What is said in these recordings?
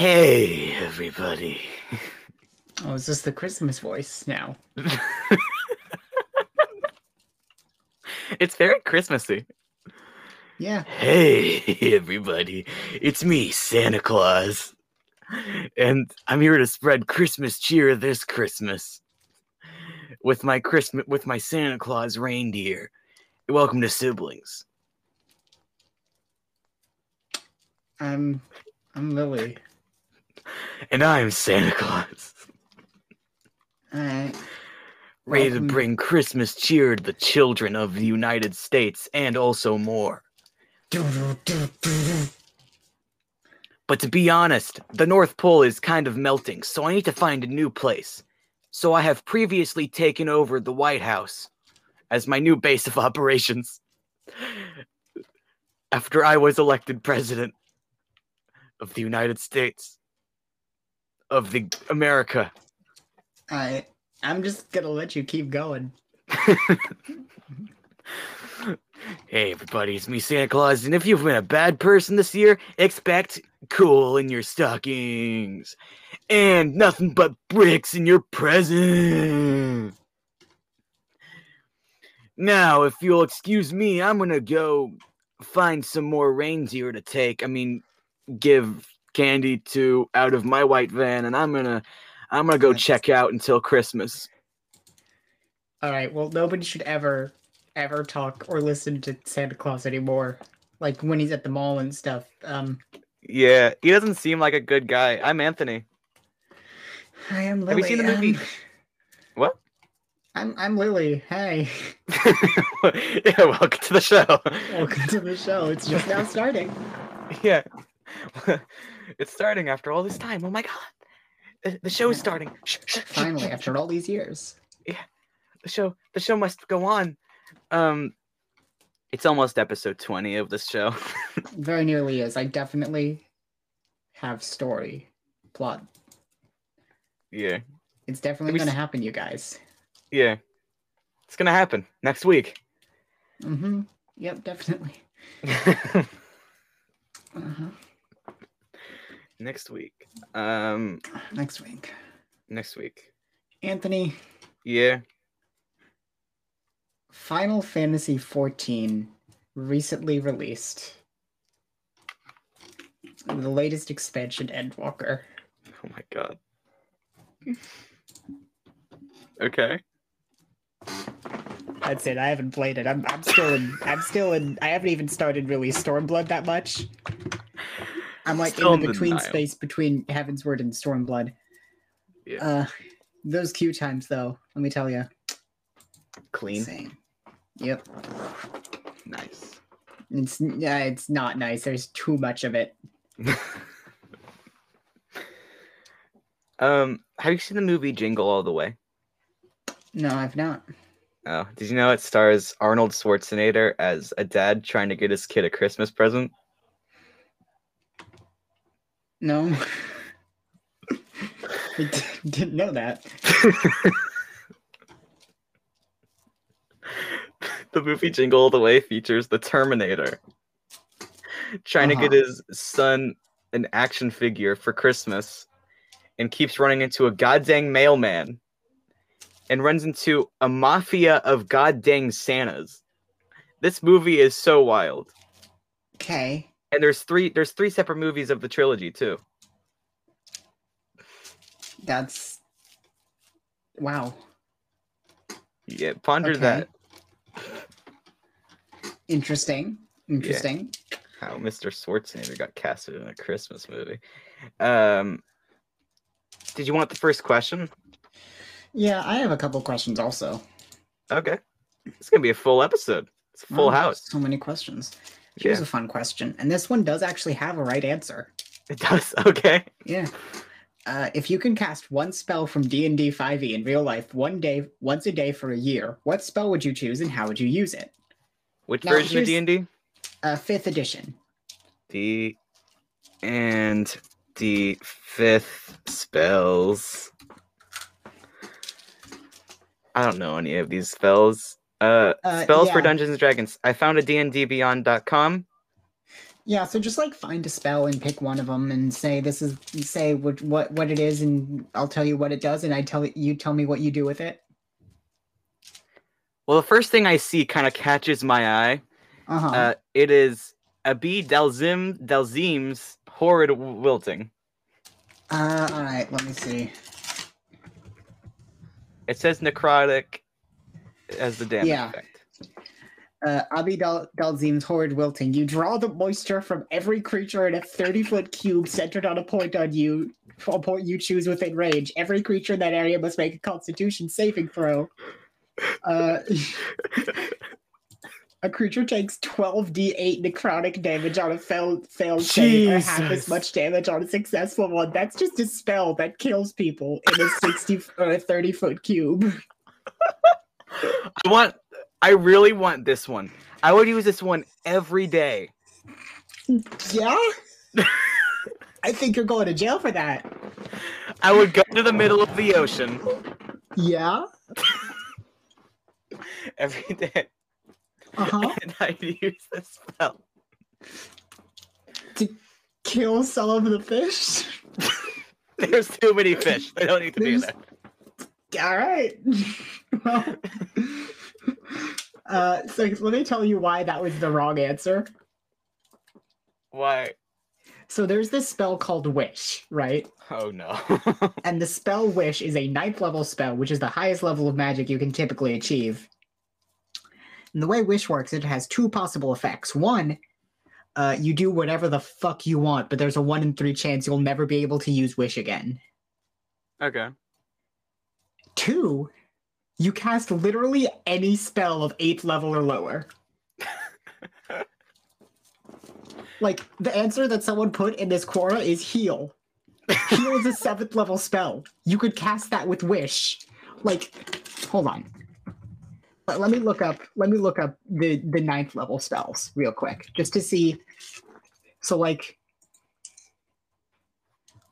Hey, everybody. Oh, is this the Christmas voice now? It's very Christmassy. Yeah. Hey, everybody. It's me, Santa Claus. And I'm here to spread Christmas cheer this Christmas with my Christmas with my Santa Claus reindeer. Welcome to siblings. I'm I'm Lily. And I'm Santa Claus. Alright. Ready Welcome. to bring Christmas cheer to the children of the United States and also more. But to be honest, the North Pole is kind of melting, so I need to find a new place. So I have previously taken over the White House as my new base of operations. After I was elected president of the United States of the America. I I'm just gonna let you keep going. Hey everybody, it's me Santa Claus, and if you've been a bad person this year, expect coal in your stockings and nothing but bricks in your present. Now, if you'll excuse me, I'm gonna go find some more reindeer to take. I mean, give candy to out of my white van, and I'm gonna I'm gonna go Nice. check out until Christmas. Alright, well nobody should ever ever talk or listen to Santa Claus anymore. Like when he's at the mall and stuff. Um Yeah, he doesn't seem like a good guy. I'm Anthony. I am Lily. Have you seen the movie? um, What? I'm I'm Lily. Hey. yeah, welcome to the show. Welcome to the show. It's just now starting. Yeah. It's starting after all this time. Oh my god. The, the show is starting. Shh, shh, shh, Finally, shh, after all these years. Yeah. The show the show must go on. Um it's almost episode 20 of this show. Very nearly is. I definitely have story plot. yeah. It's definitely gonna s- happen, you guys. Yeah. It's going to happen next week. Mm-hmm. Yep, definitely. Uh-huh. Next week. Um Next week. next week. Anthony, Yeah. Final Fantasy XIV recently released. The latest expansion, Endwalker. Oh my god. Okay. That's it. I haven't played it. I'm, I'm still in. I'm still in. I haven't even started really Stormblood that much. I'm like Still in the between denial. space between Heavensward and Stormblood. Yeah. Uh, those queue times though, let me tell you, Clean. insane. Yep, Nice. it's yeah, it's not nice. There's too much of it. um, have you seen the movie Jingle All the Way? No, I've not. Oh, did you know it stars Arnold Schwarzenegger as a dad trying to get his kid a Christmas present? No, I d- didn't know that. the movie Jingle All the Way features the Terminator trying to get Uh-huh. his son an action figure for Christmas and keeps running into a goddamn mailman and runs into a mafia of goddamn Santas. This movie is so wild. Okay, And there's three there's three separate movies of the trilogy too. that's wow. Yeah, ponder Okay. that. Interesting. Interesting. How Mr. Schwarzenegger got casted in a Christmas movie. Um Did you want the first question? Yeah, I have a couple questions also. Okay. It's gonna be a full episode. It's a full Wow, house. So many questions. Here's Yeah. a fun question, and this one does actually have a right answer. It does. Okay. Yeah. Uh, if you can cast one spell from D and D 5e in real life one day, once a day for a year, what spell would you choose and how would you use it? Which Now, version of D&D? Uh, fifth edition. D and D fifth spells. I don't know any of these spells. Uh, Uh, spells for. Dungeons and Dragons. I found a D&D Beyond.com. Yeah, so just like find a spell and pick one of them and say this is say what what what it is and I'll tell you what it does and I tell you tell me what you do with it. Well, the first thing I see kind of catches my eye. Uh-huh. Uh, it is Abi Dalzim Dalzim's horrid wilting. Uh, all right, let me see. It says necrotic as the damage Yeah. effect. Uh, Abi Dal- Dalzim's Horrid Wilting. You draw the moisture from every creature in a 30 foot cube centered on a point on you, a point you choose within range. Every creature in that area must make a constitution saving throw. Uh, a creature takes 12d8 necrotic damage on a failed, failed save or half as much damage on a successful one. That's just a spell that kills people in a 60 or a 30 foot cube. I want. I really want this one. I would use this one every day. Yeah? I think you're going to jail for that. I would go to the middle of the ocean Yeah? every day, Uh-huh. and I'd use this spell. To kill some of the fish. There's too many fish. They don't need to be There's- there. All right. well, uh, so let me tell you why that was the wrong answer. Why? So there's this spell called Wish, right? Oh no. And the spell Wish is a ninth level spell, which is the highest level of magic you can typically achieve. And the way Wish works, it has two possible effects. One, uh, you do whatever the fuck you want, but there's a one in three chance you'll never be able to use Wish again. okay. Two, you cast literally any spell of eighth level or lower. like the answer that someone put in this Quora is heal. Heal is a seventh level spell. You could cast that with wish. Like, hold on. Let, let me look up. Let me look up the the ninth level spells real quick, just to see. So like,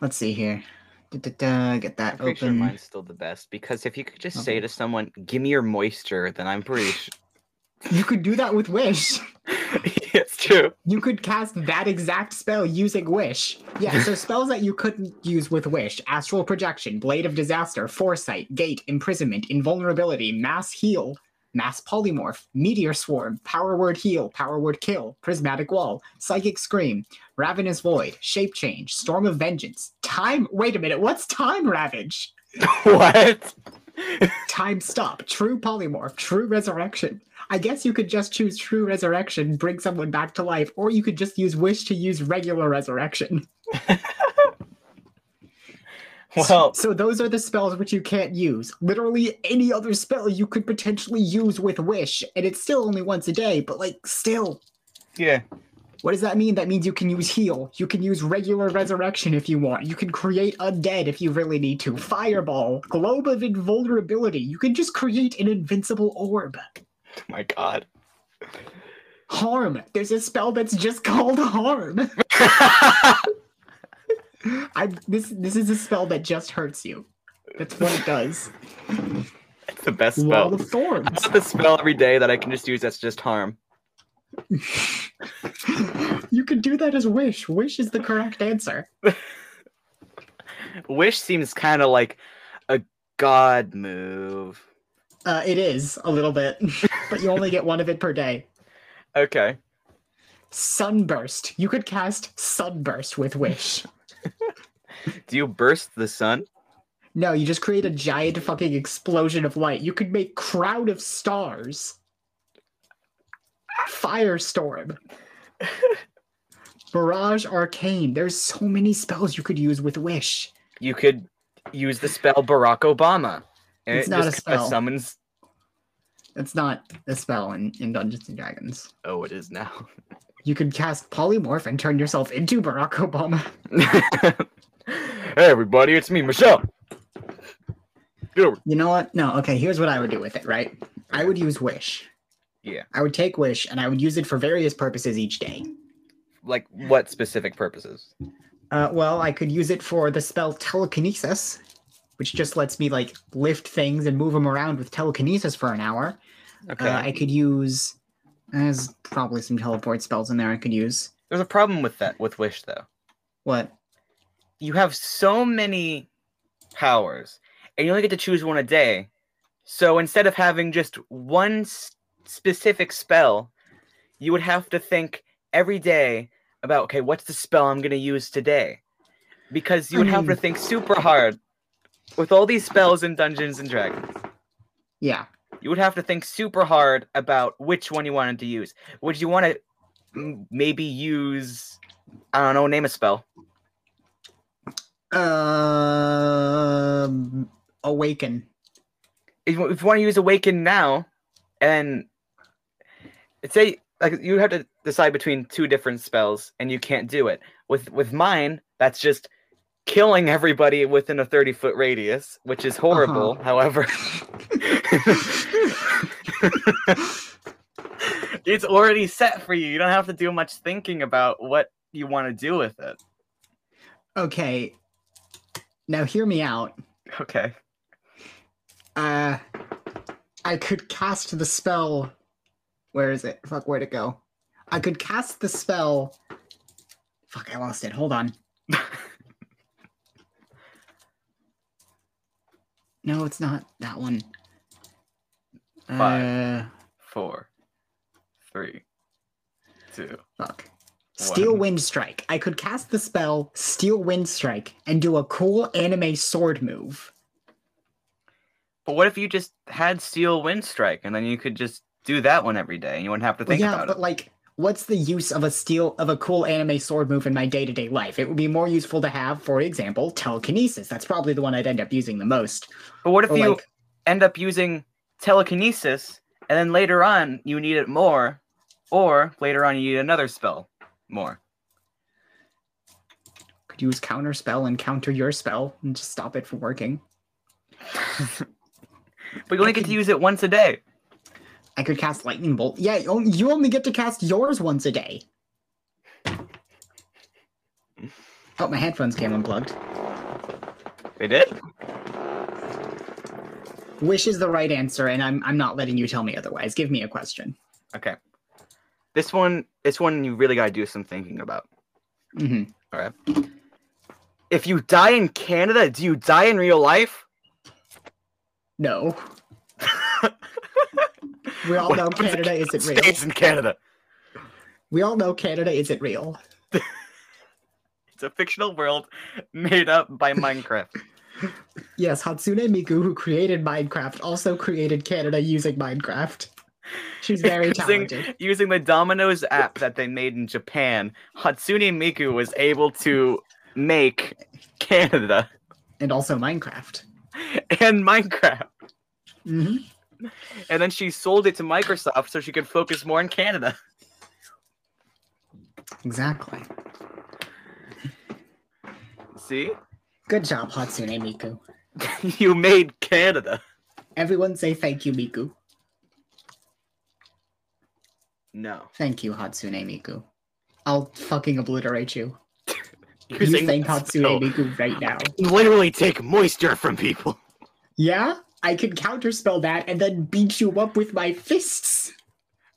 let's see here. Da-da-da, get that I'm pretty sure open. mine's still the best because if you could just say to someone, "Give me your moisture," then I'm pretty. Sh- You could do that with wish. it's true. You could cast that exact spell using Wish. Yeah, so spells that you couldn't use with Wish Astral Projection, Blade of Disaster, Foresight, Gate, Imprisonment, Invulnerability, Mass Heal, Mass Polymorph, Meteor Swarm, Power Word Heal, Power Word Kill, Prismatic Wall, Psychic Scream, Ravenous Void, Shape Change, Storm of Vengeance, Time. Wait a minute, what's Time Ravage? what? Time Stop, True Polymorph, True Resurrection. I guess you could just choose True Resurrection, bring someone back to life, or you could just use Wish to use regular Resurrection. Well, So those are the spells which you can't use. Literally any other spell you could potentially use with Wish, and it's still only once a day, but like still. yeah. What does that mean? That means you can use heal. You can use regular resurrection if you want. You can create undead if you really need to. Fireball, globe of invulnerability. You can just create an invincible orb. Oh my god. Harm. There's a spell that's just called harm. I this this is a spell that just hurts you. That's what it does. it's the best Wall spell. of Thorns. I want the spell every day that I can just use that's just harm. you could do that as wish. Wish is the correct answer. Wish seems kind of like a god move. Uh, it is a little bit, but you only get one of it per day. Okay. Sunburst. You could cast Sunburst with Wish. Do you burst the sun? No, you just create a giant fucking explosion of light. You could make Crown of Stars. Firestorm. Barrage Arcane. There's so many spells you could use with Wish. You could use the spell Barack Obama. And It's it not a spell. summons. It's not a spell in, in Dungeons and Dragons. Oh, it is now. You could cast Polymorph and turn yourself into Barack Obama. hey, everybody, it's me, Michelle. Get over. You know what? No, okay, here's what I would do with it, right? I would use Wish. Yeah. I would take Wish and I would use it for various purposes each day. Like, what specific purposes? Uh, well, I could use it for the spell Telekinesis, which just lets me like lift things and move them around with telekinesis for an hour. Okay. Uh, I could use. There's probably some teleport spells in there I could use. There's a problem with that with Wish though. What? You have so many powers, and you only get to choose one a day. So instead of having just one s- specific spell, you would have to think every day about okay, what's the spell I'm going to use today? Because you would have to hmm. think super hard with all these spells in Dungeons and Dragons. Yeah. You would have to think super hard about which one you wanted to use. Would you want to m- maybe use I don't know, name a spell. Um, awaken. if you, if you want to use awaken now and say like you have to decide between two different spells and you can't do it with with mine that's just killing everybody within a 30 foot radius which is horrible however it's already set for you you don't have to do much thinking about what you want to do with it Okay. Now hear me out. okay Uh, I could cast the spell. Where is it? Fuck, where'd it go? I could cast the spell. Fuck, I lost it. Hold on. No, it's not that one. Five. Uh, four three two fuck. Steel. Wind Strike. I could cast the spell Steel Wind Strike and do a cool anime sword move. But what if you just had Steel Wind Strike and then you could just do that one every day and you wouldn't have to Well, think yeah, about it? Yeah, but like, what's the use of a steel of a cool anime sword move in my day to day life? It would be more useful to have, for example, telekinesis. That's probably the one I'd end up using the most. But what if Or you like, end up using telekinesis and then later on you need it more, or later on you need another spell more? could use counter spell and counter your spell and just stop it from working. But you only get to use it once a day. I could cast lightning bolt. Yeah, you only, you only get to cast yours once a day. Oh, my headphones came unplugged. They did? Wish is the right answer, and I'm I'm not letting you tell me otherwise. Give me a question. Okay. This one, this one you really gotta do some thinking about. hmm All right. If you die in Canada, do you die in real life? No, we all know Canada isn't real. Stays in Canada. We all know Canada isn't real. It's a fictional world made up by Minecraft. Yes, Hatsune Miku, who created Minecraft, also created Canada using Minecraft. She's very using, talented. using the Domino's app that they made in Japan, Hatsune Miku was able to make Canada And also Minecraft. and Minecraft. hmm And then she sold it to Microsoft so she could focus more on Canada. Exactly. See? Good job, Hatsune Miku. you made Canada. Everyone say thank you, Miku. No. Thank you, Hatsune Miku. I'll fucking obliterate you. You Using thank that Hatsune spell Miku right now. Literally take moisture from people. Yeah? I could counterspell that and then beat you up with my fists.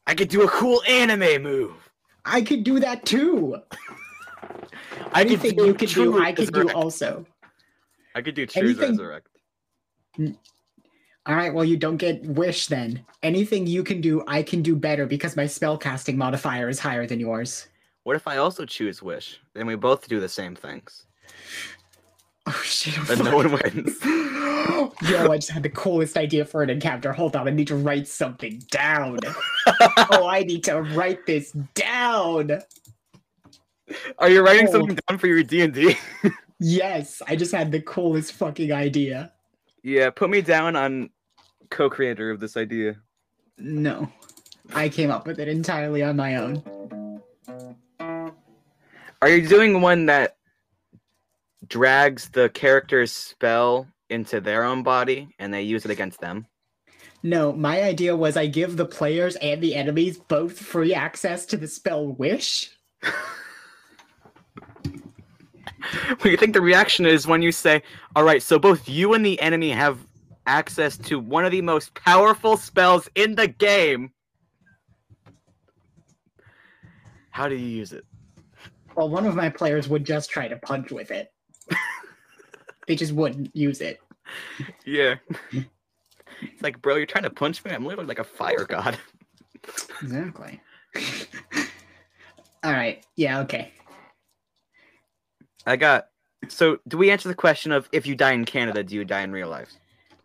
I could do a cool anime move. I could do that too. I could Anything do you could do, True I can do also. I could do True anything- Resurrect. All right, well, you don't get wish then. Anything you can do, I can do better because my spellcasting modifier is higher than yours. What if I also choose Wish? Then we both do the same things. Oh shit! I'm Then no one wins. Yo, I just had the coolest idea for an encounter. Hold on, I need to write something down. oh, I need to write this down. Are you writing Oh. something down for your D and D? Yes, I just had the coolest fucking idea. Yeah, put me down on co-creator of this idea. No, I came up with it entirely on my own. Are you doing one that drags the character's spell into their own body and they use it against them? No, my idea was I give the players and the enemies both free access to the spell Wish. What do you think the reaction is when you say, "All right, so both you and the enemy have access to one of the most powerful spells in the game"? How do you use it? Well, one of my players would just try to punch with it. they just wouldn't use it. Yeah. It's like, bro, you're trying to punch me. I'm literally like a fire god. Exactly. All right. Yeah. Okay. I got. So, do we answer the question of if you die in Canada, do you die in real life?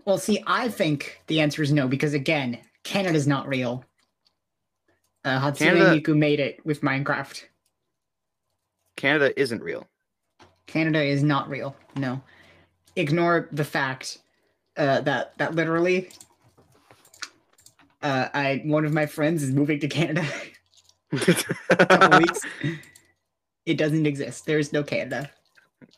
Well, see, I think the answer is no because again, Canada's not real. Uh, Hatsune Canada- Miku made it with Minecraft. Canada isn't real. Canada is not real. No. Ignore the fact uh, that that literally, uh, I one of my friends is moving to Canada. couple weeks. It doesn't exist. There is no Canada.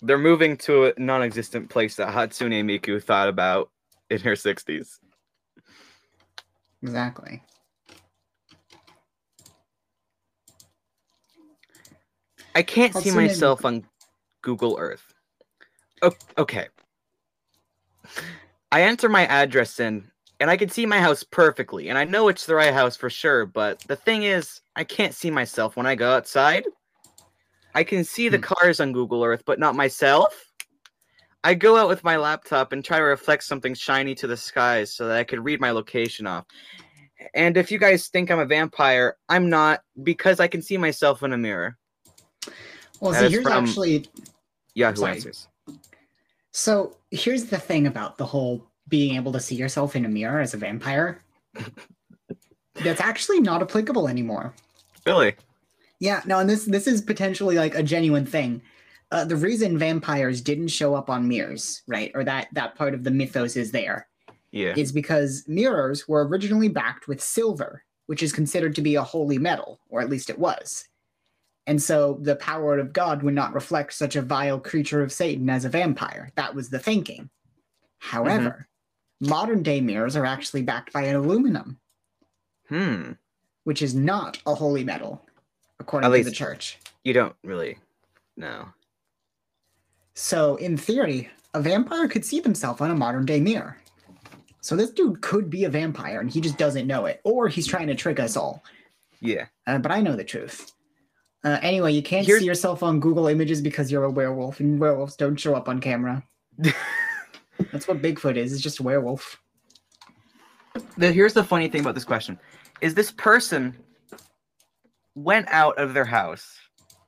They're moving to a non-existent place that Hatsune Miku thought about in her 60s. Exactly. I can't see Hatsune myself on Google Earth. Oh, okay. I enter my address in, and I can see my house perfectly, and I know it's the right house for sure. But the thing is, I can't see myself when I go outside. I can see the Hmm. cars on Google Earth, but not myself. I go out with my laptop and try to reflect something shiny to the skies so that I could read my location off. And if you guys think I'm a vampire, I'm not because I can see myself in a mirror. Well, That is here's actually Yahoo Sorry. Answers. so here's the thing about the whole being able to see yourself in a mirror as a vampire. That's actually not applicable anymore. Really? Yeah, no, and this this is potentially like a genuine thing. Uh, the reason vampires didn't show up on mirrors, right, or that that part of the mythos is there, Yeah. is because mirrors were originally backed with silver, which is considered to be a holy metal, or at least it was. And so the power of God would not reflect such a vile creature of Satan as a vampire. That was the thinking. However, modern day mirrors are actually backed by an aluminum, Hmm. which is not a holy metal, according to the church. You don't really know. So, in theory, a vampire could see themselves on a modern day mirror. So, this dude could be a vampire and he just doesn't know it, or he's trying to trick us all. Yeah. Uh, but I know the truth. Uh, anyway, you can't Here's- see yourself on Google Images because you're a werewolf, and werewolves don't show up on camera. That's what Bigfoot is, it's just a werewolf. The, here's the funny thing about this question: is this person went out of their house,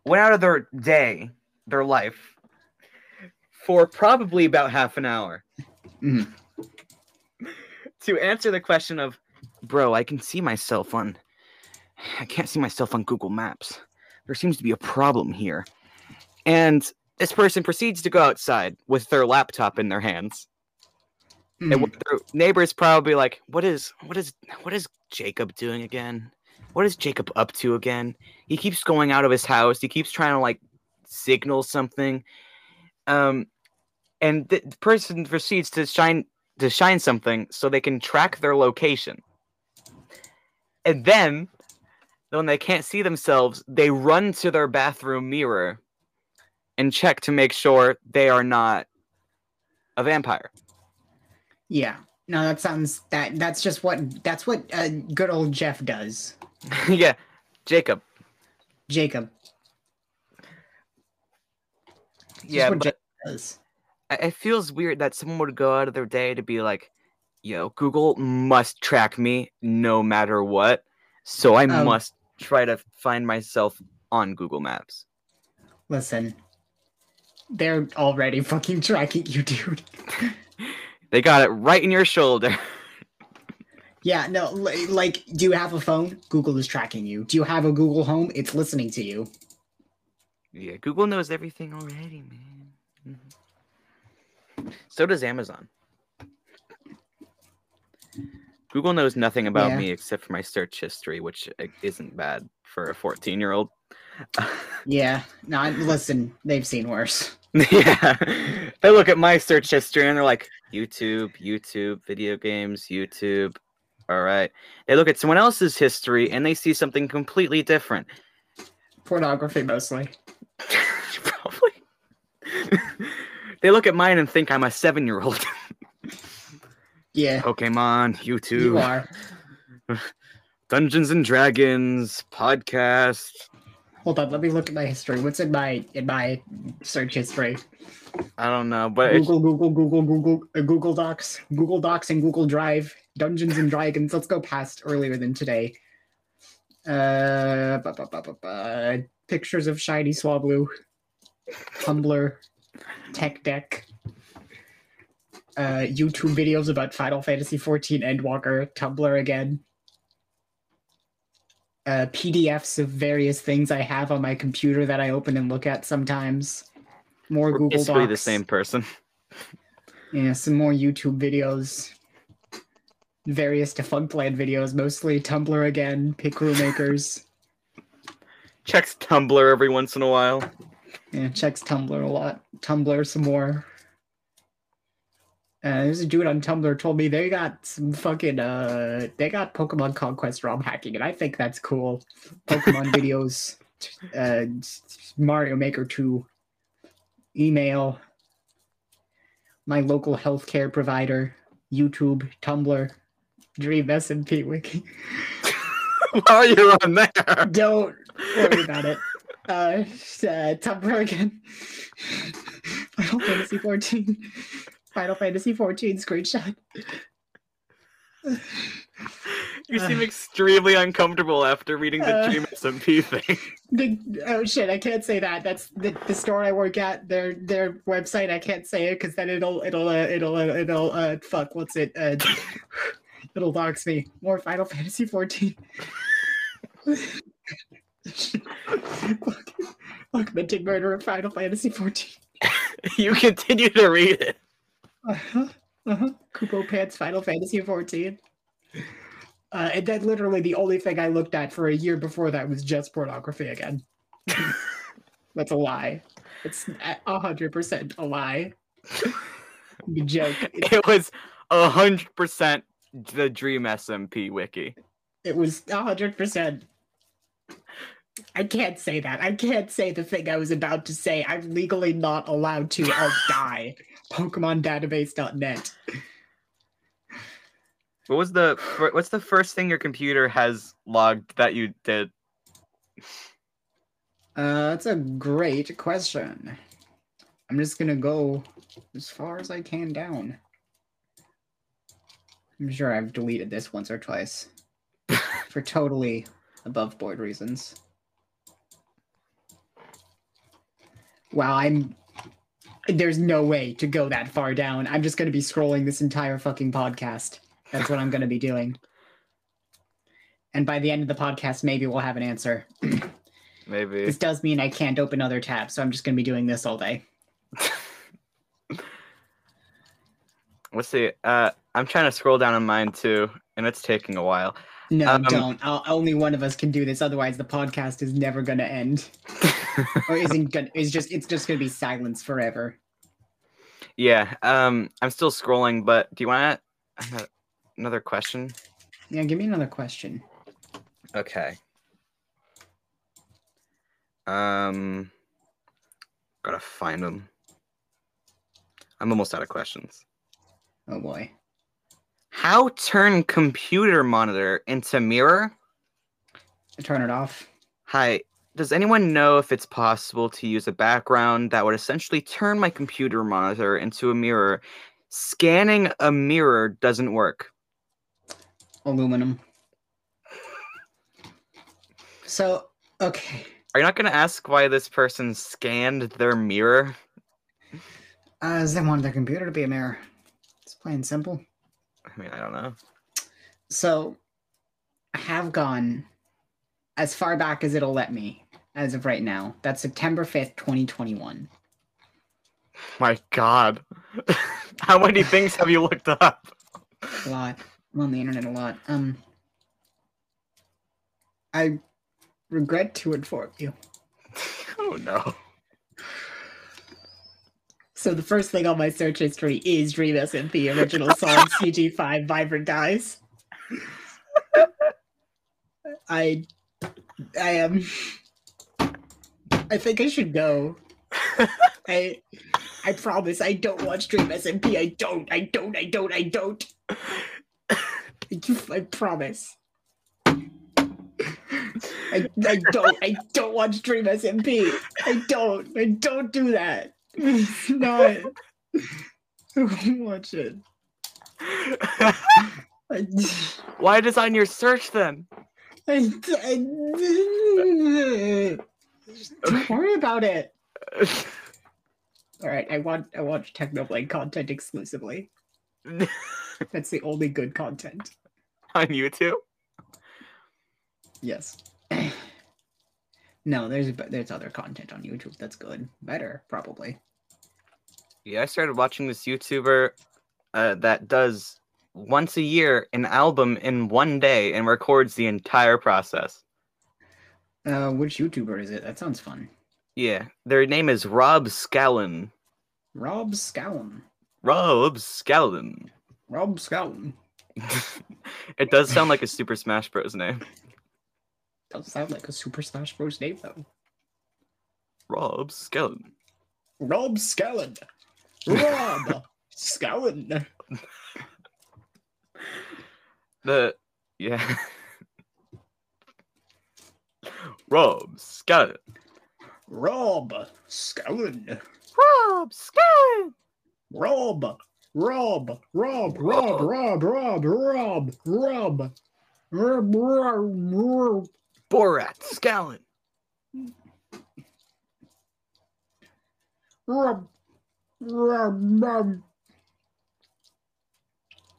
went out of their day, their life, for probably about half an hour Mhm. to answer the question of, bro, I can see myself on, I can't see myself on Google Maps. There seems to be a problem here, and this person proceeds to go outside with their laptop in their hands. And Mhm. what their neighbors probably like, what is what is what is Jacob doing again? What is Jacob up to again? He keeps going out of his house. He keeps trying to like signal something. Um and the the person proceeds to shine to shine something so they can track their location. And then when they can't see themselves, they run to their bathroom mirror and check to make sure they are not a vampire. Yeah. No, that sounds that that's just what that's what uh, good old Jeff does. yeah, Jacob. Jacob. It's Yeah, but it feels weird that someone would go out of their day to be like, "Yo, Google must track me no matter what, so I Um, must try to find myself on Google Maps." Listen. They're already fucking tracking you, dude. They got it right in your shoulder. Yeah, no, like, do you have a phone? Google is tracking you. Do you have a Google Home? It's listening to you. yeah, Google knows everything already, man. Mhm. So does Amazon. Google knows nothing about Yeah. me except for my search history, which uh, isn't bad for a 14 year old. Yeah, no, listen, they've seen worse. yeah. They look at my search history and they're like, YouTube, YouTube, video games, YouTube. All right. They look at someone else's history and they see something completely different. Pornography mostly. Probably. they look at mine and think I'm a seven year old. Yeah, Pokemon, YouTube, you are. Dungeons and Dragons, podcast. Hold on, let me look at my history. What's in my in my search history? I don't know, but Google, Google, Google, Google, uh, Google Docs, Google Docs, and Google Drive. Dungeons and Dragons. Let's go past earlier than today. Uh, ba, ba, ba. pictures of shiny Swablu, Tumblr, Tech Deck, uh, YouTube videos about Final Fantasy XIV Endwalker, Tumblr again. Uh, PDFs of various things I have on my computer that I open and look at sometimes. More we're Google basically Docs. the same person. Yeah, some more YouTube videos. Various Defunctland videos, mostly Tumblr again, pick makers. Checks Tumblr every once in a while. Yeah, checks Tumblr a lot. Tumblr some more. Uh, there's a dude on Tumblr told me they got some fucking uh they got Pokemon Conquest ROM hacking, and I think that's cool. Pokemon videos, uh Mario Maker 2, email, my local healthcare provider, YouTube, Tumblr, Dream SMP Wiki. While you're on there, Don't worry about it. Uh, uh Tumblr again. Final Fantasy 14. Final Fantasy 14 screenshot. you seem extremely uncomfortable after reading the Uh. Dream SMP thing. The, oh shit! I can't say that. That's the, the store I work at. Their their website. I can't say it because then it'll it'll uh, it'll uh, it'll uh fuck. What's it? Uh, it'll dox me. More Final Fantasy 14. Augmented murder of Final Fantasy 14. you continue to read it. Uh-huh. Uh-huh. Kupo Pants Final Fantasy 14. Uh, and then literally the only thing I looked at for a year before that was just pornography again. That's a lie. It's a hundred percent a lie. Joke. It, It was a hundred percent the Dream SMP wiki. it was a hundred percent. I can't say that. I can't say the thing I was about to say. I'm legally not allowed to. I'll die. PokemonDatabase.net. What was the what's the first thing your computer has logged that you did? Uh, that's a great question. I'm just gonna go as far as I can down. I'm sure I've deleted this once or twice for totally above board reasons. Wow, I'm. There's no way to go that far down. I'm just gonna be scrolling this entire fucking podcast. That's what I'm gonna be doing. And by the end of the podcast, maybe we'll have an answer. Maybe. This does mean I can't open other tabs, so I'm just gonna be doing this all day. Let's see. Uh, I'm trying to scroll down on mine too, and it's taking a while. No, Um, don't. I'll, only one of us can do this. Otherwise, the podcast is never gonna end, or isn't gonna. It's just. It's just gonna be silence forever. yeah. Um, I'm still scrolling, but do you want another question? Yeah, give me another question. Okay. Um, gotta find them. I'm almost out of questions. Oh boy. How turn computer monitor into mirror? Turn it off. Hi. Does anyone know if it's possible to use a background that would essentially turn my computer monitor into a mirror? Scanning a mirror doesn't work. Aluminum. So okay. Are you not going to ask why this person scanned their mirror? Uh, they wanted their computer to be a mirror. It's plain simple. I mean, I don't know. So I have gone as far back as it'll let me as of right now. That's September 5th, 2021. My God. How many things have you looked up? A lot. I'm on the internet a lot. Um I regret to inform you. Oh no. So the first thing on my search history is Dream SMP original song CG5 Vibrant Guys. I I am I think I should go. I I promise I don't watch Dream SMP. I don't. I don't. I don't. I don't. I promise. I, I don't I don't watch Dream SMP. I don't. I don't do that. It's not. Watch it. I, Why design your search then? I, I, don't worry about it. All right, I want I watch Technoblade content exclusively. That's the only good content. On YouTube? Yes. no, there's there's other content on YouTube that's good, better probably. Yeah, I started watching this YouTuber uh, that does once a year an album in one day and records the entire process. Uh, which YouTuber is it? That sounds fun. Yeah, their name is Rob Scallon. Rob Scallon. Rob Scallon. Rob Scallon. it does sound like a Super Smash Bros. name. Does sound like a Super Smash Bros. name though. Rob Scallon. Rob Scallon. Rob Scallon. The yeah. Rob Scallon. Rob Scallon. Rob Scallon. Rob. Rob. Rob. Rob. Rob. Rob. Rob. Rob. Rob. Rob. Rob. Borat Scallon.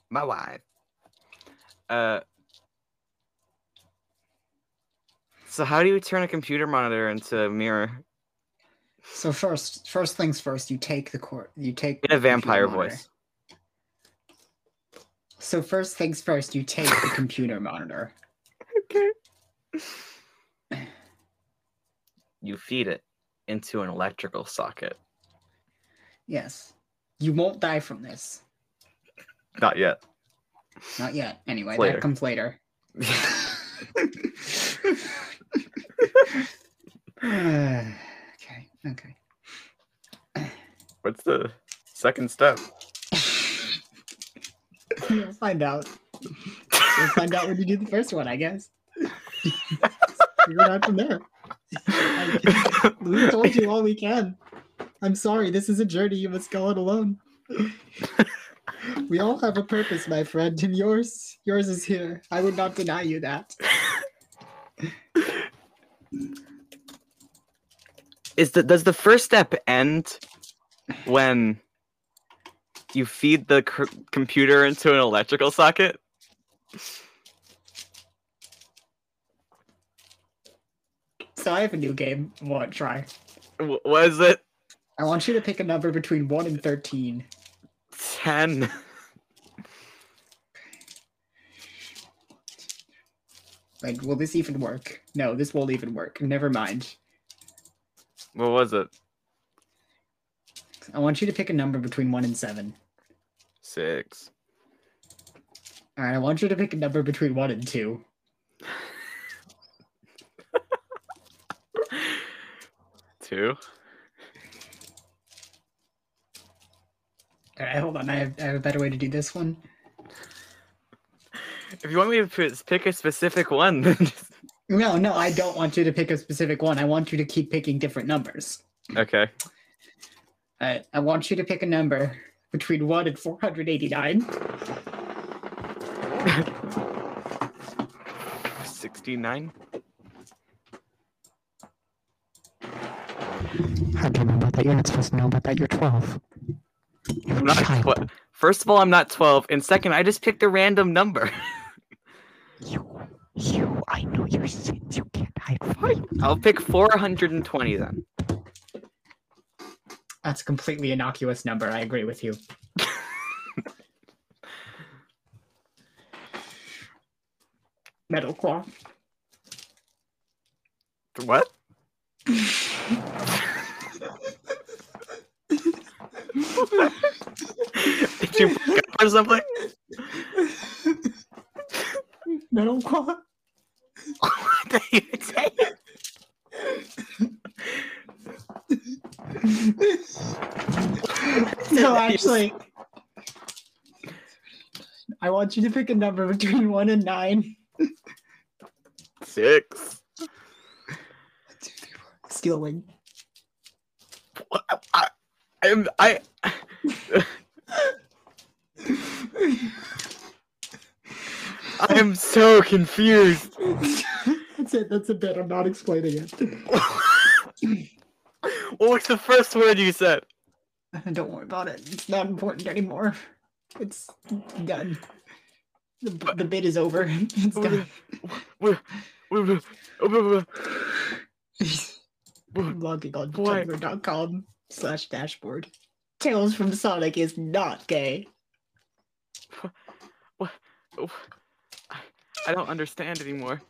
My wife. Uh. So how do you turn a computer monitor into a mirror So first, first things first, you take the court. You take in a vampire voice? So first things first, you take the computer monitor. Okay. You feed it into an electrical socket. Yes. You won't die from this. Not yet. Not yet. Anyway, Later. that comes later. okay. Okay. What's the second step? You'll find out. You'll find out when you do the first one, I guess. It out from there. We told you all we can. I'm sorry, this is a journey you must go on alone. we all have a purpose, my friend, and yours yours is here. I would not deny you that. Is the does the first step end when you feed the computer into an electrical socket? So I have a new game I want to try. What is it I want you to pick a number between 1 and 13. ten? Like, will this even work? No, this won't even work. Never mind. What was it? I want you to pick a number between 1 and 7. Six. Alright, I want you to pick a number between 1 and 2. Two. Alright, hold on. I have, I have a better way to do this one. If you want me to pick a specific one, then just... No, no, I don't want you to pick a specific one. I want you to keep picking different numbers. okay. Uh, I want you to pick a number between 1 and 489. Sixty-nine. How do you know about that? You're not supposed to know about that. You're 12. You're I'm not child. tw- First of all, I'm not twelve, and second, I just picked a random number. You, you, I know your sins. You can't hide from me. I'll pick four hundred and twenty then. That's a completely innocuous number. I agree with you. Metal Claw. What? Did you break up or something? Claw. what did you say? no, actually. I want you to pick a number between 1 and 9. Six. Stealing. I, I'm I. I am so confused. that's it. That's a bit. I'm not explaining it. what was the first word you said? Don't worry about it. It's not important anymore. It's done. The, b- the bit is over. It's done. I'm logging on Why? tumblr.com slash dashboard. Tails from Sonic is not gay. What? I don't understand anymore.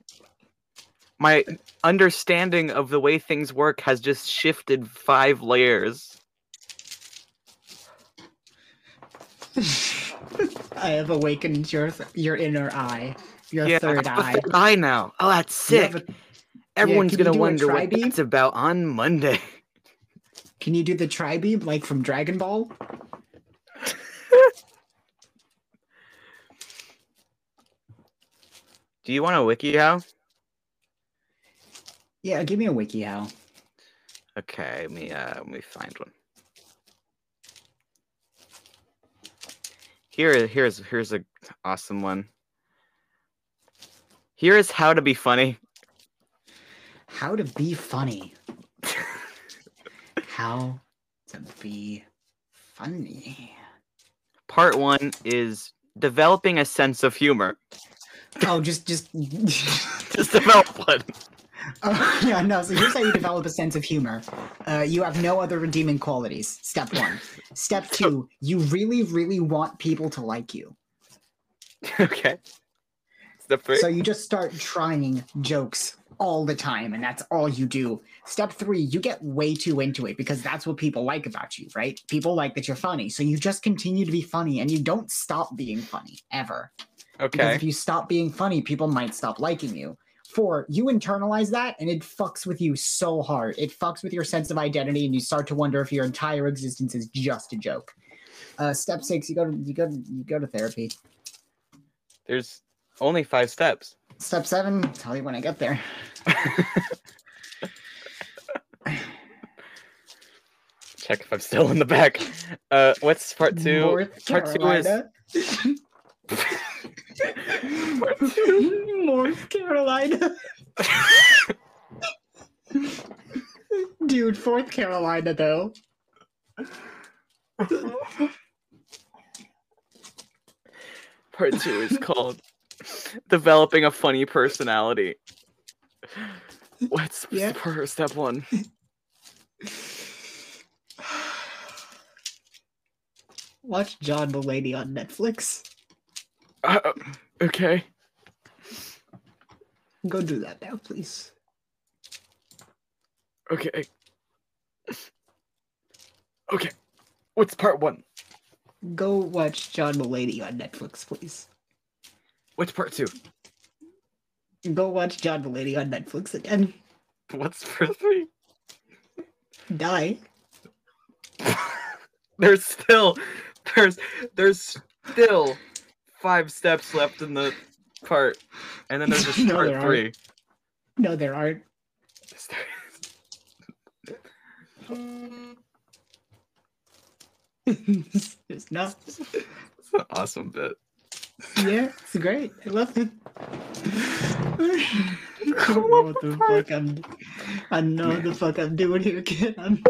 My understanding of the way things work has just shifted five layers. I have awakened your th- your inner eye, your yeah, third I eye. third eye now. Oh, that's sick. a- Everyone's you gonna wonder what tri-beam? about on Monday. Can you do the tri beam like from Dragon Ball? Do you want a wikiHow? Yeah, give me a wikiHow. Okay, let me uh let me find one. Here here's here's a awesome one. Here is how to be funny. How to be funny. How to be funny. Part one is developing a sense of humor. Oh, just just. Just develop one. Oh, yeah, no. So here's how you develop a sense of humor. Uh, you have no other redeeming qualities. Step one. Step two. You really, really want people to like you. okay. Step three. So you just start trying jokes all the time, and that's all you do. Step three, you get way too into it because that's what people like about you, right? People like that you're funny. So you just continue to be funny and you don't stop being funny ever. Okay. Because if you stop being funny, people might stop liking you. Four, you internalize that and it fucks with you so hard. It fucks with your sense of identity and you start to wonder if your entire existence is just a joke. Uh, step six, you go to you go to you go to therapy. There's only five steps. Step seven, tell you when I get there. Check if I'm still in the back. Uh, what's part two? North part two is- Carolina. part two. North Carolina. Dude, Fourth Carolina though. Part two is called developing a funny personality. What's Yeah. per step one? Watch John Mulaney on Netflix. Uh, okay. Go do that now, please. Okay. Okay. What's part one? Go watch John Mulaney on Netflix, please. What's part two? Go watch John Mulaney on Netflix again. What's part three? Die. There's still there's there's still five steps left in the part. And then there's just No, part there aren't. three. No, there aren't. Yes, there is. There's not. It's an awesome bit. Yeah, it's great. I love it. I don't know what the fuck I'm. I know what the fuck I'm doing here, kid. I'm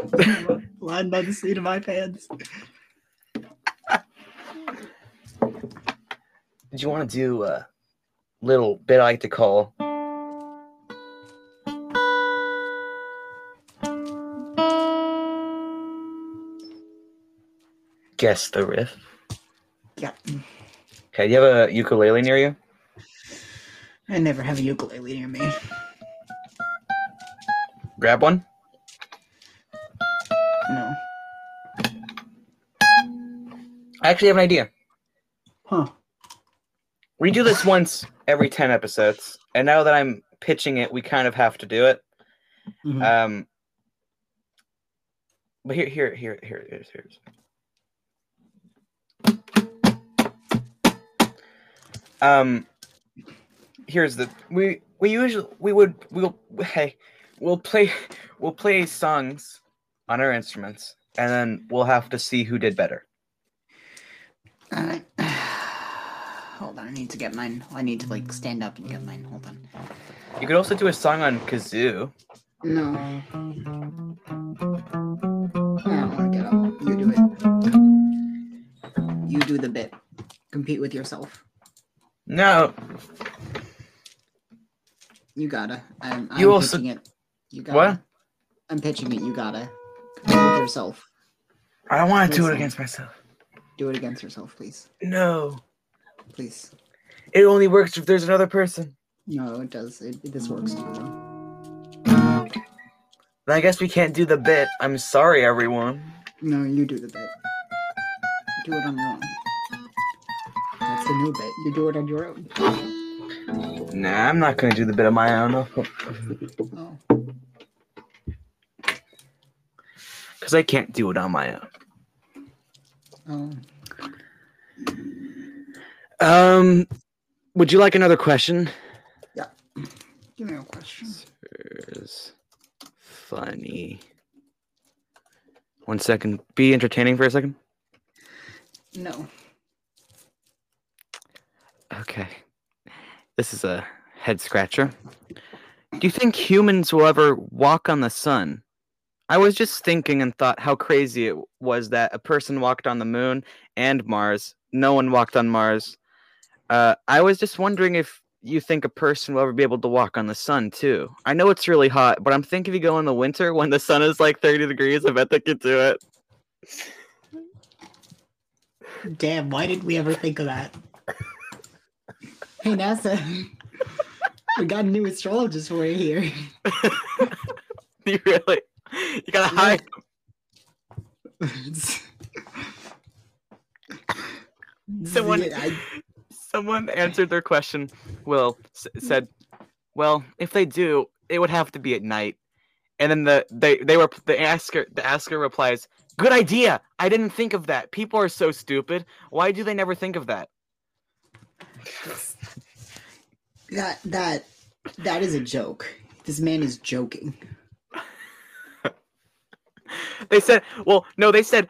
lying by the seat of my pants. Did you want to do a little bit I like to call Guess the riff? Yeah, Okay, do you have a ukulele near you? I never have a ukulele near me. Grab one. No. I actually have an idea. Huh. We do this once every 10 episodes, and now that I'm pitching it, we kind of have to do it. Mhm. Um, but here, here, here, here, here's, here's. Um, here's the we we usually we would we'll hey we'll play we'll play songs on our instruments, and then we'll have to see who did better. Alright. Hold on, I need to get mine. I need to like stand up and get mine. Hold on. You could also do a song on kazoo. No. I don't want to get up. You do it. You do the bit. Compete with yourself. No, You gotta. I'm, I'm You also- pitching it. You gotta. what? I'm pitching it. You gotta. Yourself. I don't want to do it against myself. Do it against yourself, please. No, Please. it only works if there's another person. No, it does. It, this works too. I guess we can't do the bit. I'm sorry, everyone. No, you do the bit. Do it on your own. That's the new bit. You do it on your own. Nah, I'm not gonna do the bit on my own. Oh. Because I can't do it on my own. Oh. Um, would you like another question? Yeah. Give me a question. Funny. One second. Be entertaining for a second. No. Okay. This is a head scratcher. Do you think humans will ever walk on the sun? I was just thinking and thought how crazy it was that a person walked on the moon and Mars. No one walked on Mars. Uh, I was just wondering if you think a person will ever be able to walk on the sun too. I know it's really hot, but I'm thinking if you go in the winter when the sun is like 30 degrees, I bet they could do it. Damn, why didn't we ever think of that? Hey, NASA. we got a new astrologist for you here. you really? You gotta hide. Someone, I, someone answered their question. Will s- said, "Well, if they do, it would have to be at night." And then the they they were the asker the asker replies, "Good idea. I didn't think of that. People are so stupid. Why do they never think of that?" that that that is a joke. This man is joking. They said, "Well, no, they said."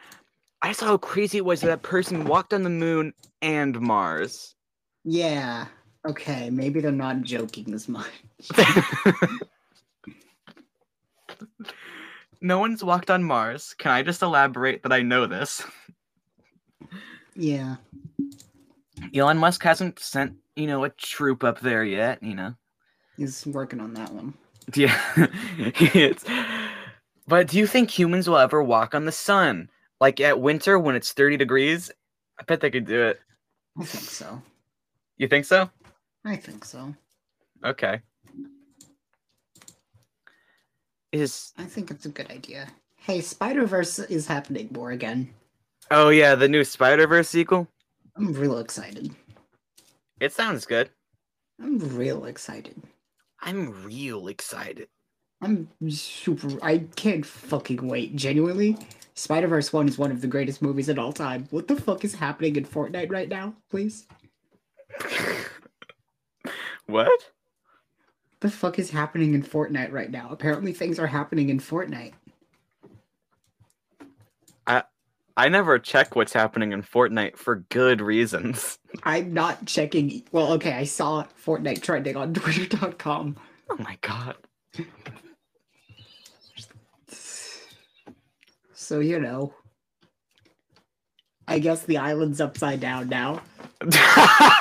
I saw how crazy it was that that person walked on the moon and Mars. Yeah. Okay, maybe they're not joking as much. no one's walked on Mars. Can I just elaborate that I know this? Yeah. Elon Musk hasn't sent, you know, a troop up there yet, you know. He's working on that one. Yeah. it's, but do you think humans will ever walk on the sun? Like at winter when it's 30 degrees? I bet they could do it. I think so. You think so? I think so. Okay. Is I think it's a good idea. Hey, Spider Verse is happening more again. oh yeah, the new Spider-Verse sequel? I'm real excited. It sounds good. I'm real excited. I'm real excited. I'm super. I can't fucking wait. Genuinely, Spider Verse 1 is one of the greatest movies of all time. What the fuck is happening in Fortnite right now, please? what? The fuck is happening in Fortnite right now? Apparently, things are happening in Fortnite. I never check what's happening in Fortnite for good reasons. I'm not checking. Well, okay, I saw Fortnite trending on Twitter.com. Oh my god. So, you know. I guess the island's upside down now.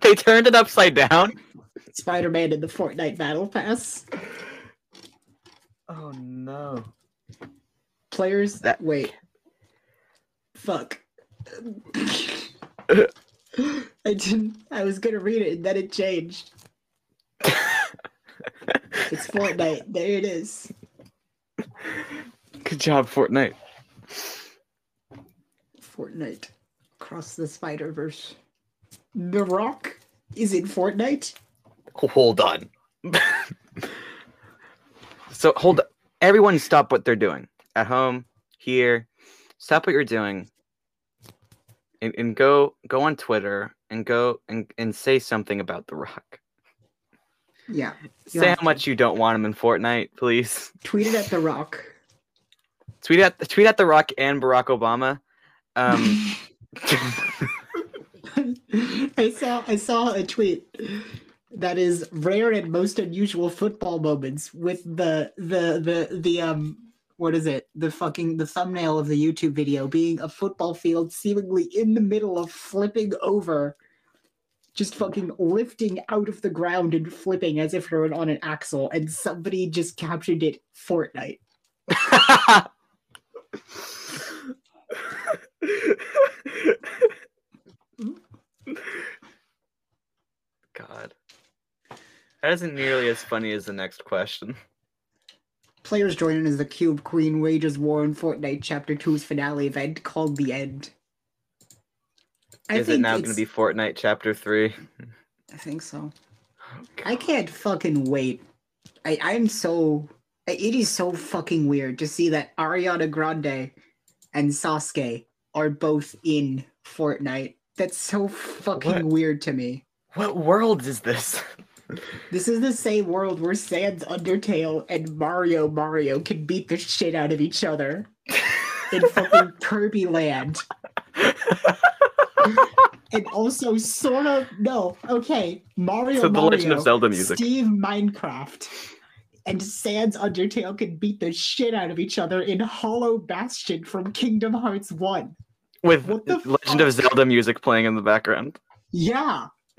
they turned it upside down. Spider Man in the Fortnite Battle Pass. Oh no. Players. That- Wait. Fuck. I didn't. I was gonna read it and then it changed. It's Fortnite. There it is. Good job, Fortnite. Fortnite. Across the Spider Verse. The Rock is in Fortnite. Hold on. so hold everyone stop what they're doing. At home, here. Stop what you're doing. And, and go go on Twitter and go and, and say something about The Rock. Yeah. Say how to. much you don't want him in Fortnite, please. Tweet it at The Rock. Tweet at tweet at The Rock and Barack Obama. Um, I saw I saw a tweet that is rare and most unusual football moments with the the the the um what is it the fucking the thumbnail of the YouTube video being a football field seemingly in the middle of flipping over just fucking lifting out of the ground and flipping as if it were on an axle and somebody just captioned it Fortnite. God. That isn't nearly as funny as the next question. Players join in as the Cube Queen wages war in Fortnite Chapter 2's finale event called The End. I Is it now going to be Fortnite Chapter 3? I think so. Oh, I can't fucking wait. I I'm so. It is so fucking weird to see that Ariana Grande and Sasuke are both in Fortnite. That's so fucking What? weird to me. What world is this? This is the same world where Sans Undertale and Mario Mario can beat the shit out of each other in fucking Kirby Land. and also sort of no, okay, Mario So the Mario, Legend of Zelda music. Steve Minecraft, and Sans Undertale can beat the shit out of each other in Hollow Bastion from Kingdom Hearts One. With What the Legend of? Zelda music playing in the background. Yeah,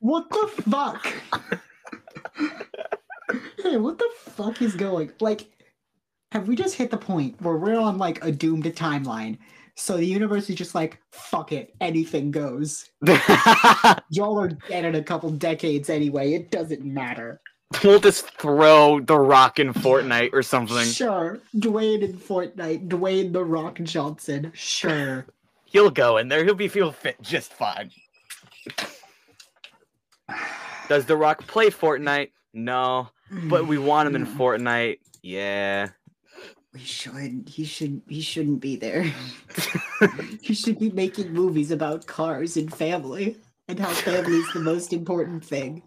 what the fuck? hey, what the fuck is going? Like, have we just hit the point where we're on like a doomed timeline? So the universe is just like, fuck it, anything goes. Y'all are dead in a couple decades anyway. It doesn't matter. we'll just throw the rock in Fortnite or something. Sure, Dwayne in Fortnite, Dwayne the Rock Johnson. Sure. He'll go in there. He'll be feel fit just fine. Does the Rock play Fortnite? No, but we want him in Fortnite. Yeah. We should. He should. He shouldn't be there. he should be making movies about cars and family, and how family is the most important thing.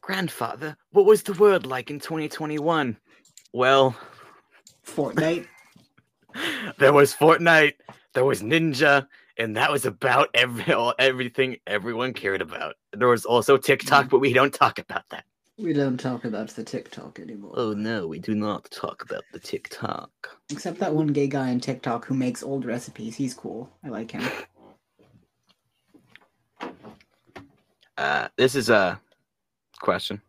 Grandfather, what was the world like in 2021? Well, Fortnite. there was Fortnite, there was Ninja, and that was about every all, everything everyone cared about. There was also TikTok, but we don't talk about that. We don't talk about the TikTok anymore. Oh no, we do not talk about the TikTok. Except that one gay guy on TikTok who makes old recipes. He's cool. I like him. Uh, this is a question.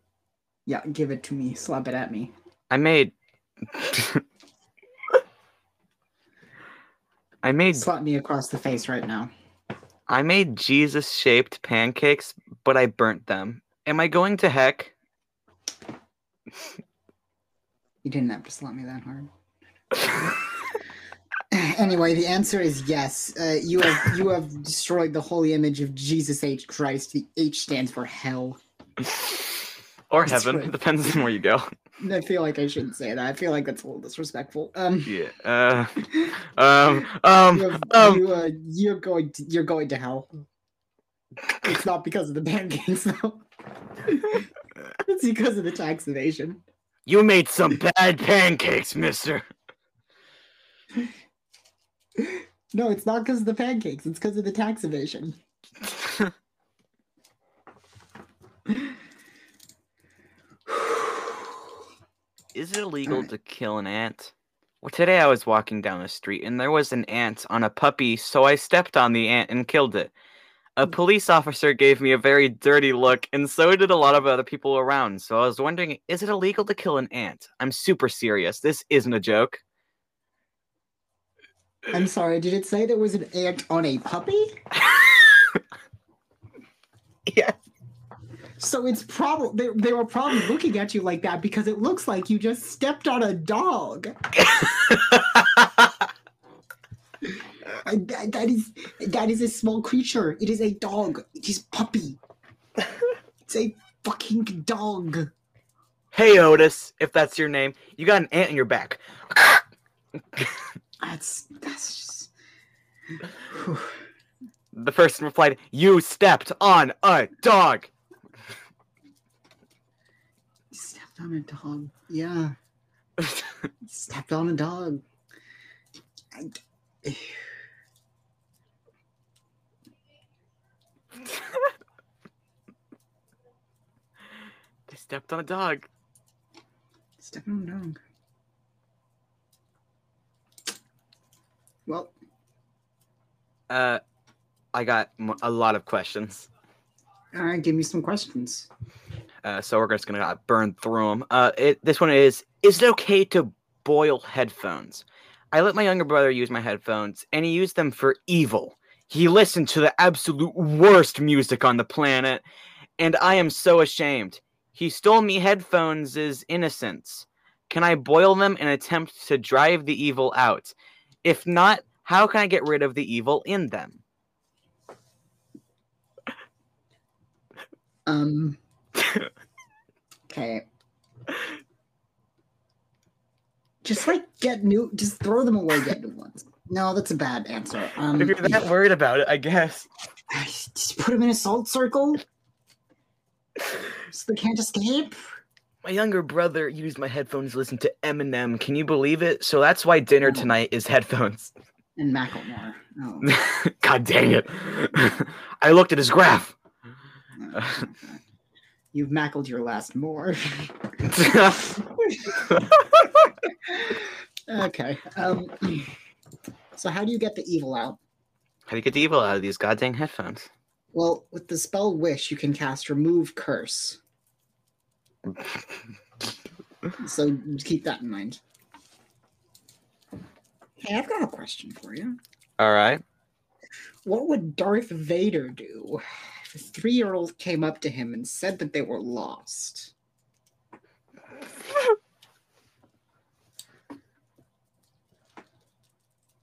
Yeah, give it to me. Slap it at me. I made. I made Slap me across the face right now. I made Jesus shaped pancakes, but I burnt them. Am I going to heck? You didn't have to slap me that hard. anyway, the answer is yes. Uh, you have you have destroyed the holy image of Jesus H. Christ. The H stands for hell. or heaven, depends on where you go. I feel like I shouldn't say that. I feel like that's a little disrespectful. Um, Yeah. Uh, um. Um. you have, um. you, uh, you're going to you're going to hell. It's not because of the pancakes though. it's because of the tax evasion. You made some bad pancakes, Mister. No, it's not because of the pancakes. It's because of the tax evasion. Is it illegal Alright. to kill an ant? Well, today I was walking down the street and there was an ant on a puppy, so I stepped on the ant and killed it. A mm. police officer gave me a very dirty look, and so did a lot of other people around. So I was wondering, is it illegal to kill an ant? I'm super serious. This isn't a joke. I'm sorry. Did it say there was an ant on a puppy? yeah. So it's probably they, they were probably looking at you like that because it looks like you just stepped on a dog. That, that is that is a small creature. It is a dog. It is puppy. It's a fucking dog. hey, Otis, if that's your name, you got an ant in your back. That's that's just. The person replied, "You stepped on a dog." Stepped on a dog. Yeah. Stepped on a dog. I- they stepped on a dog. Stepped on a dog. Well, Uh, I got a lot of questions. all right. Give me some questions. Uh, so we're just gonna uh, burn through them. Uh, it, this one is: Is it okay to boil headphones? I let my younger brother use my headphones, and he used them for evil. He listened to the absolute worst music on the planet, and I am so ashamed. He stole me headphones innocence. Can I boil them and attempt to drive the evil out? If not, how can I get rid of the evil in them? Um. Okay. Just like get new, just throw them away, get new ones. No, that's a bad answer. Um, if you're that worried about it, I guess. just put them in a salt circle so they can't escape. My younger brother used my headphones to listen to Eminem. Can you believe it? So that's why dinner Oh. tonight is headphones. And Macklemore. Oh, God dang it. I looked at his graph. oh, You've mackled your last more. okay. Um. So how do you get the evil out? How do you get the evil out of these goddamn headphones? Well, with the spell Wish, you can cast Remove Curse. So keep that in mind. Hey, I've got a question for you. All right. What would Darth Vader do three year old came up to him and said that they were lost?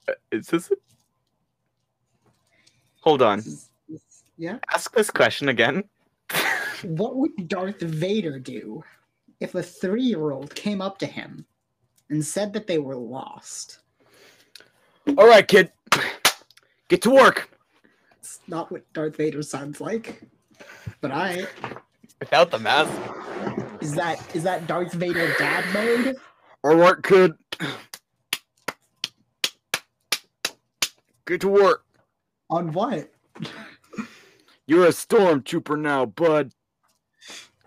Uh, is this? A... Hold on. This is- this- yeah? Ask this question again. What would Darth Vader do if a three year old came up to him and said that they were lost? All right, kid. Get to work. It's not what Darth Vader sounds like. But I Without the mask. is that is that Darth Vader dad mode? All right, kid. Get to work. On what? You're a stormtrooper now, bud.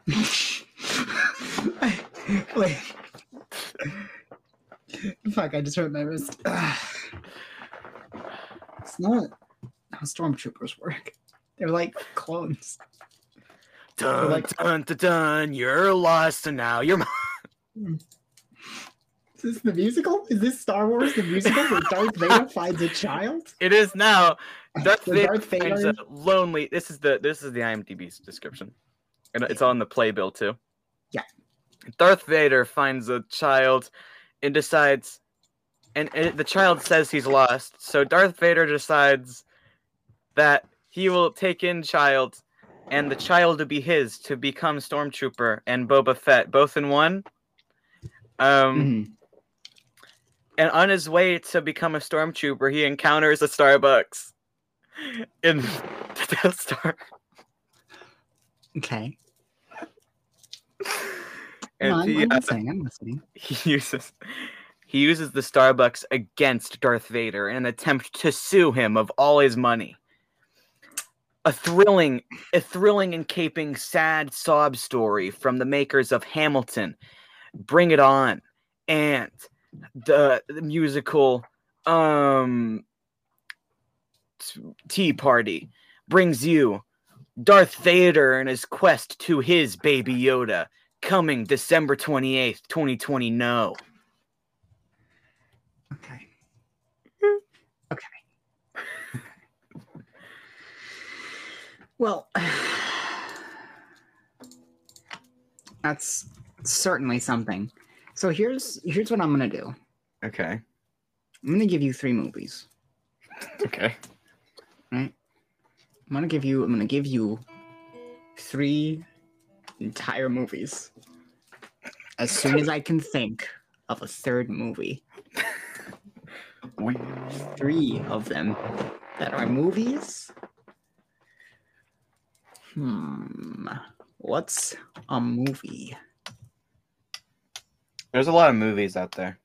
Wait. Fuck, I just hurt my wrist. it's not how stormtroopers work. They're like clones. Dun, like- dun, dun, dun. You're lost, and now you're. Hmm. Is this the musical? Is this Star Wars the musical where Darth Vader finds a child? It is now. Darth Vader, Darth finds a lonely. This is the this is the IMDb description, and it's on the playbill too. Yeah. Darth Vader finds a child, and decides, and it, the child says he's lost. So Darth Vader decides that he will take in child, and the child to be his to become Stormtrooper and Boba Fett both in one. Um. Mhm. And on his way to become a stormtrooper, he encounters a Starbucks in the Star. Okay. And I'm, he, I'm uh, listening. I'm listening. he uses he uses the Starbucks against Darth Vader in an attempt to sue him of all his money. A thrilling, a thrilling and caping sad sob story from the makers of Hamilton, Bring It On, and the, the musical um Tea Party brings you Darth Vader and his quest to his baby Yoda coming December 28th, 2020. No. Okay. Well, that's certainly something. So here's here's what I'm gonna do. Okay. I'm gonna give you three movies. Okay. Right. I'm gonna give you. I'm gonna give you three entire movies. As soon as I can think of a third movie. Three of them that are movies. Hmm. What's a movie? There's a lot of movies out there.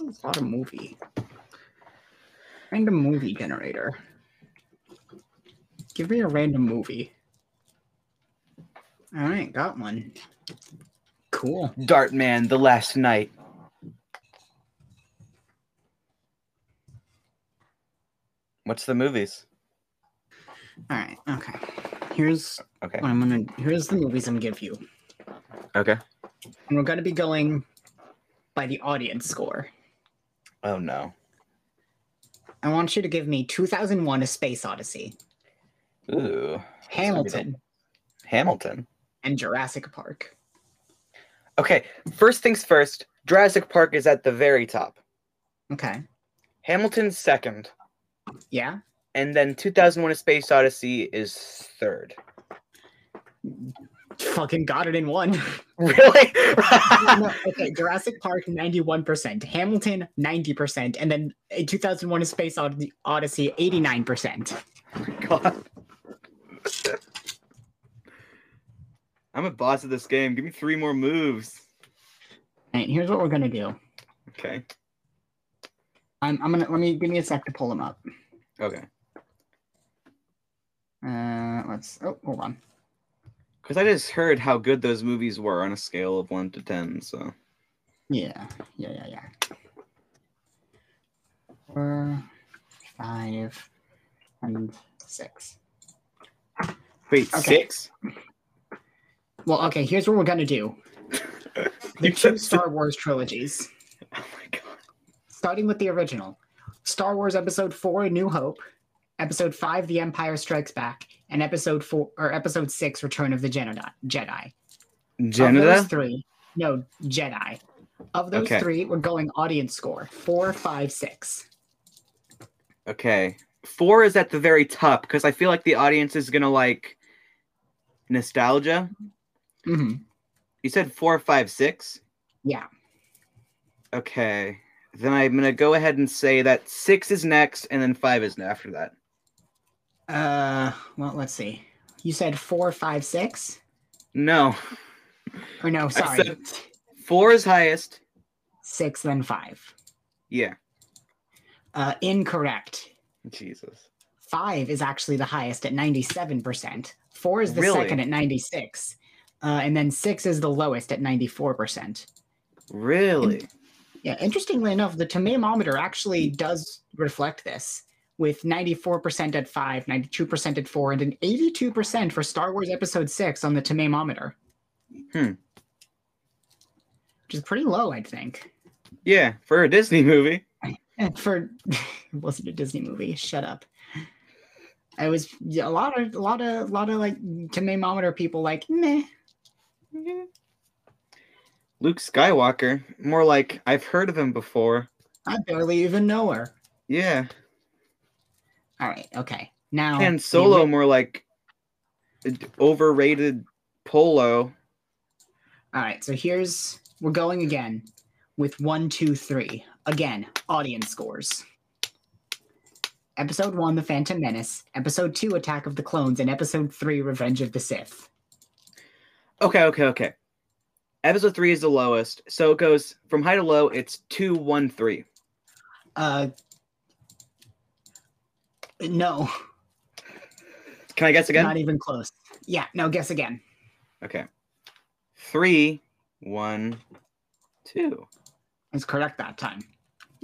A lot of movie. Random movie generator. Give me a random movie. All right, got one. Cool. Dartman, The Last Night. What's the movies? All right. Okay. Here's Okay. I'm gonna. Here's the movies I'm gonna give you, Okay. and we're gonna be going by the audience score. Oh no. I want you to give me 2001: A Space Odyssey, Ooh. Hamilton, Hamilton. and Jurassic Park. Okay. First things first. Jurassic Park is at the very top. Okay. Hamilton's second, Yeah. And then 2001: A Space Odyssey is third. Fucking got it in one. Really? no, okay, Jurassic Park 91%, Hamilton 90%, and then uh, 2001 A Space Odyssey 89%. God. I'm a boss of this game. Give me three more moves. Right, here's what we're gonna do. Okay. I'm, I'm gonna let me give me a sec to pull them up. Okay. Uh, let's. Oh, hold on. Because I just heard how good those movies were on a scale of one to ten. So Yeah, yeah, yeah, yeah. Four, five, and six. wait, Okay. six. Well, okay. Here's what we're gonna do. The two Star Wars trilogies. Oh my god. starting with the original Star Wars Episode 4 A New Hope, Episode 5 The Empire Strikes Back, and Episode 4 or Episode 6 Return of the Jedi. Jedi. Of those three, no, Jedi. Of those Okay. three, we're going audience score four, five, six. Okay. Four is at the very top because I feel like the audience is gonna like nostalgia. hmm You said four, five, six. Yeah. Okay. Then I'm gonna go ahead and say that six is next, and then five is after that. Uh, well, let's see. You said four, five, six? No, Or no, sorry. four is highest. Six, then five. Yeah. Uh, incorrect. Jesus. Five is actually the highest at 97%. Four is the Really? second at 96. Uh, and then six is the lowest at 94%. Really? Yeah, interestingly enough, the tomamometer actually does reflect this with 94% at five, 92% at four, and an 82% for Star Wars Episode 6 on the tomamometer. Hmm. Which is pretty low, I think. Yeah, for a Disney movie. For it wasn't a Disney movie. Shut up. I was a lot of a lot of a lot of like tomamometer people like meh. Luke Skywalker. More like I've heard of him before. I barely even know her. Yeah. All right, okay. Now And Solo more like overrated polo. All right, so here's we're going again with one, two, three. Again, audience scores. Episode one, The Phantom Menace. Episode two, Attack of the Clones, and episode three, Revenge of the Sith. Okay, okay, okay. Episode three is the lowest. So it goes from high to low, it's two, one, three. Uh, no, Can I guess again? not even close. Yeah, no, guess again. Okay. Three, one, two. It's correct that time.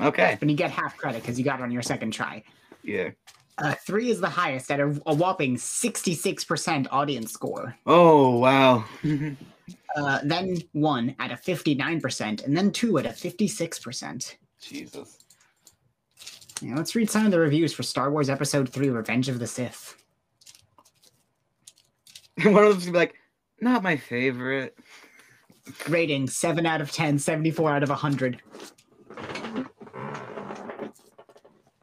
Okay. And you get half credit because you got it on your second try. Yeah. Uh, three is the highest at a, a whopping 66% audience score. Oh wow. Uh, then one at a 59%, and then two at a 56%. Jesus. Yeah, let's read some of the reviews for Star Wars Episode 3 Revenge of the Sith. One of them's gonna be like, not my favorite. Rating 7 out of 10, 74 out of 100.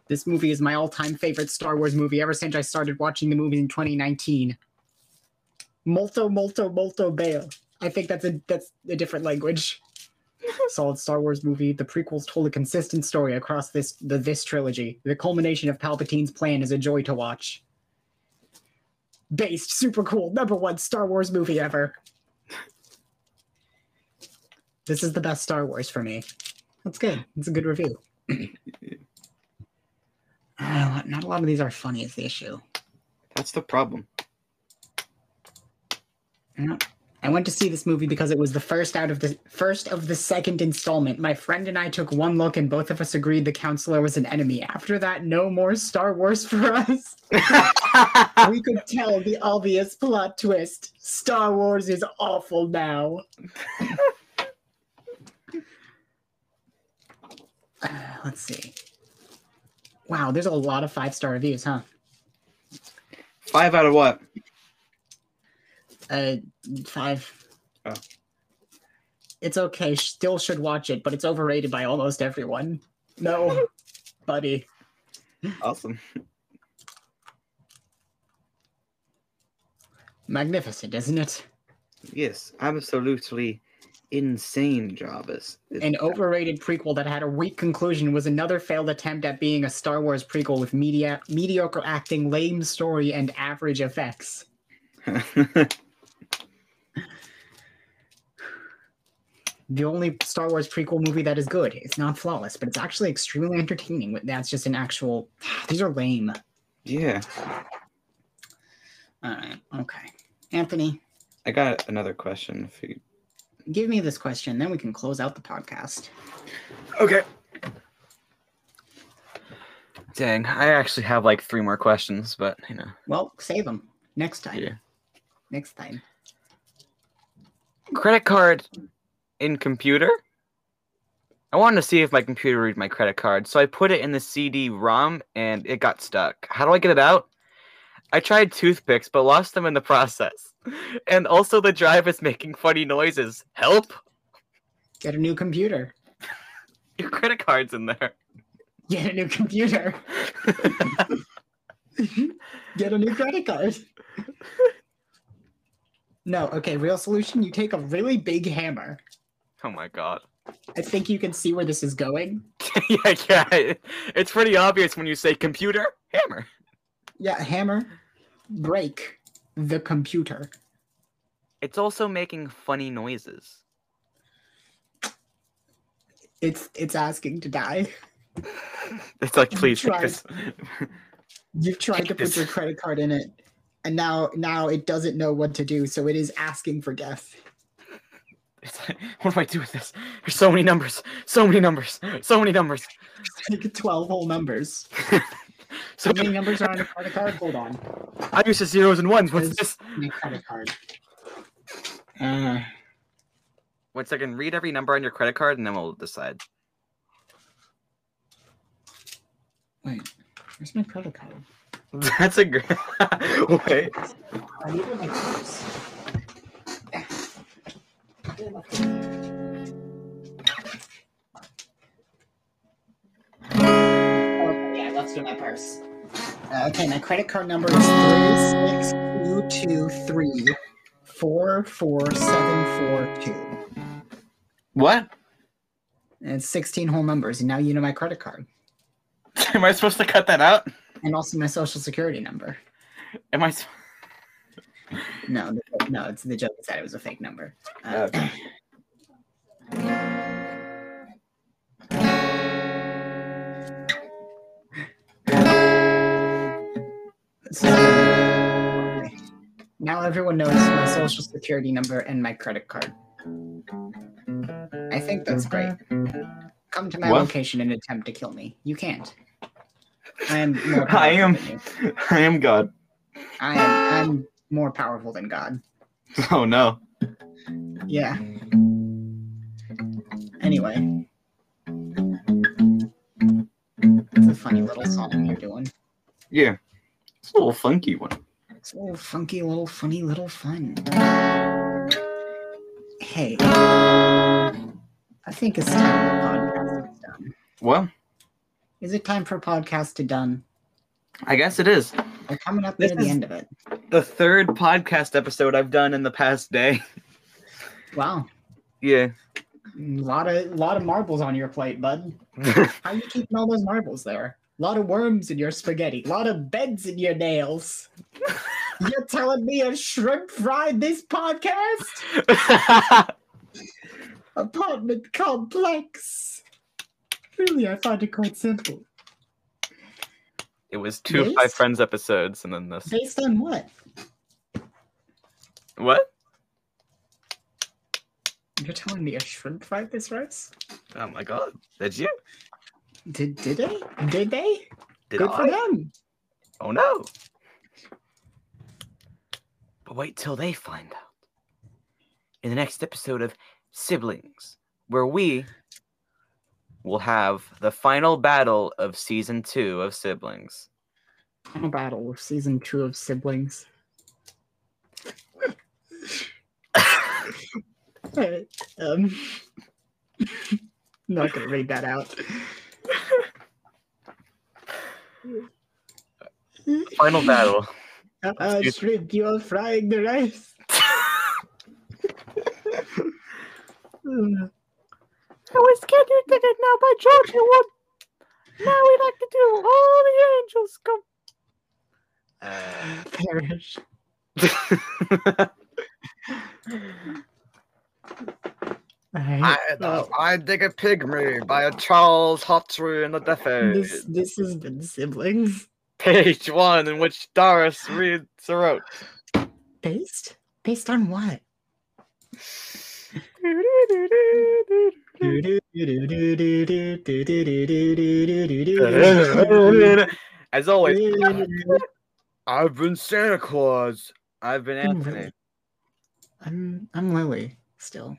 This movie is my all time favorite Star Wars movie ever since I started watching the movie in 2019. Molto, molto, molto beo. I think that's a that's a different language. Solid Star Wars movie. The prequels told a consistent story across this the this trilogy. The culmination of Palpatine's plan is a joy to watch. Based, super cool, number one Star Wars movie ever. This is the best Star Wars for me. That's good. It's a good review. Uh, not a lot of these are funny is the issue. That's the problem. Yeah. I went to see this movie because it was the first out of the first of the second installment. My friend and I took one look and both of us agreed the counselor was an enemy. After that, no more Star Wars for us. we could tell the obvious plot twist. Star Wars is awful now. Uh, let's see. Wow, there's a lot of five star reviews, huh? Five out of what? Uh, five. Oh. It's okay. Still should watch it, but it's overrated by almost everyone. No, buddy. Awesome. Magnificent, isn't it? Yes, absolutely insane, Jarvis. It's- An overrated prequel that had a weak conclusion was another failed attempt at being a Star Wars prequel with media mediocre acting, lame story, and average effects. The only Star Wars prequel movie that is good. It's not flawless, but it's actually extremely entertaining. That's just an actual. These are lame. yeah, All right. Okay. Anthony, I got another question for you. give me this question, then we can close out the podcast. Okay. Dang, I actually have like three more questions, but you know, Well, save them next time. yeah. Next time. Credit card in computer. I wanted to see if my computer read my credit card, so I put it in the CD-ROM and it got stuck. How do I get it out? I tried toothpicks, but lost them in the process. And also, the drive is making funny noises. Help! Get a new computer. Your credit card's in there. Get a new computer. Get a new credit card. No, okay, real solution. You take a really big hammer. Oh my god. I think you can see where this is going. yeah, yeah. It's pretty obvious when you say computer, hammer. Yeah, hammer, break the computer. It's also making funny noises. It's it's asking to die. It's like, please tried. You've tried to put your credit card in it, and now now it doesn't know what to do, so it is asking for death. It's like, what do I do with this? There's so many numbers, so many numbers, so many numbers. Take twelve whole numbers. So How many numbers are on a credit card? Hold on. I'm used to zeros and ones. What's this? Credit card. Uh, One second. Read every number on your credit card, and then we'll decide. wait, where's my credit card? That's a great. Wait. I need it in my purse. Okay, yeah, my purse. Uh, okay, my credit card number is three six two two three four four seven four two. What? And it's sixteen whole numbers, and now you know my credit card Am I supposed to cut that out? and also my social security number. Am I? No, no, it's the joke is that it was a fake number. Uh, Okay. So, okay. Now everyone knows my social security number and my credit card. I think that's great. Come to my What? location and attempt to kill me. You can't. I am I am- powerful than you. I am God. I am I'm more powerful than God. Oh no. Yeah. Anyway. It's a funny little song you're doing. Yeah. It's a little funky one. It's a little funky, little funny, little fun. Hey. I think it's time for podcast is done. Well, Is it time for podcast to done? I guess it is. We're coming up This near the end of it. The third podcast episode I've done in the past day. Wow. Yeah. A lot of lot of marbles on your plate, bud. How you keeping all those marbles there? A lot of worms in your spaghetti. A lot of beds in your nails. You're telling me a shrimp fried this podcast? Apartment complex. Really, I find it quite simple. It was two of my Friends episodes, and then this. Based on what? What? You're telling me a shrimp fried this rice? Oh my god! Did you? Did did they? Did they? Did Good I? for them. Oh no! But wait till they find out. In the next episode of Siblings, where we will have the final battle of season two of Siblings. Final battle of season two of siblings. Alright, um, not gonna read that out. Final battle. Uh, Excuse- shrimp, you are frying the rice. Uh, I was scared you did it now by George you would. Now we'd like to do all the angels come. perish. I, well, I dig a pygmy by a Charles Hawtrey in the Death this this has been siblings. Page one in which Doris reads a wrote. Based? Based on what? As always, I've been Santa Claus. I've been Anthony. really? I'm I'm Lily still.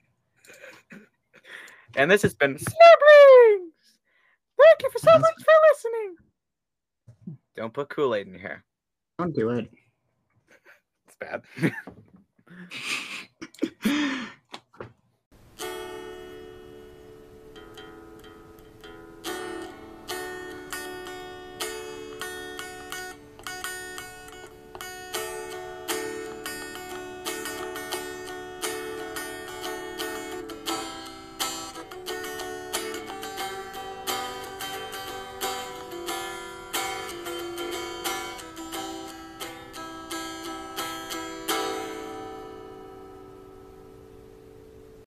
And this has been Siblings! Thank you for so much for listening. Don't put Kool Aid in here. Don't do it. It's bad.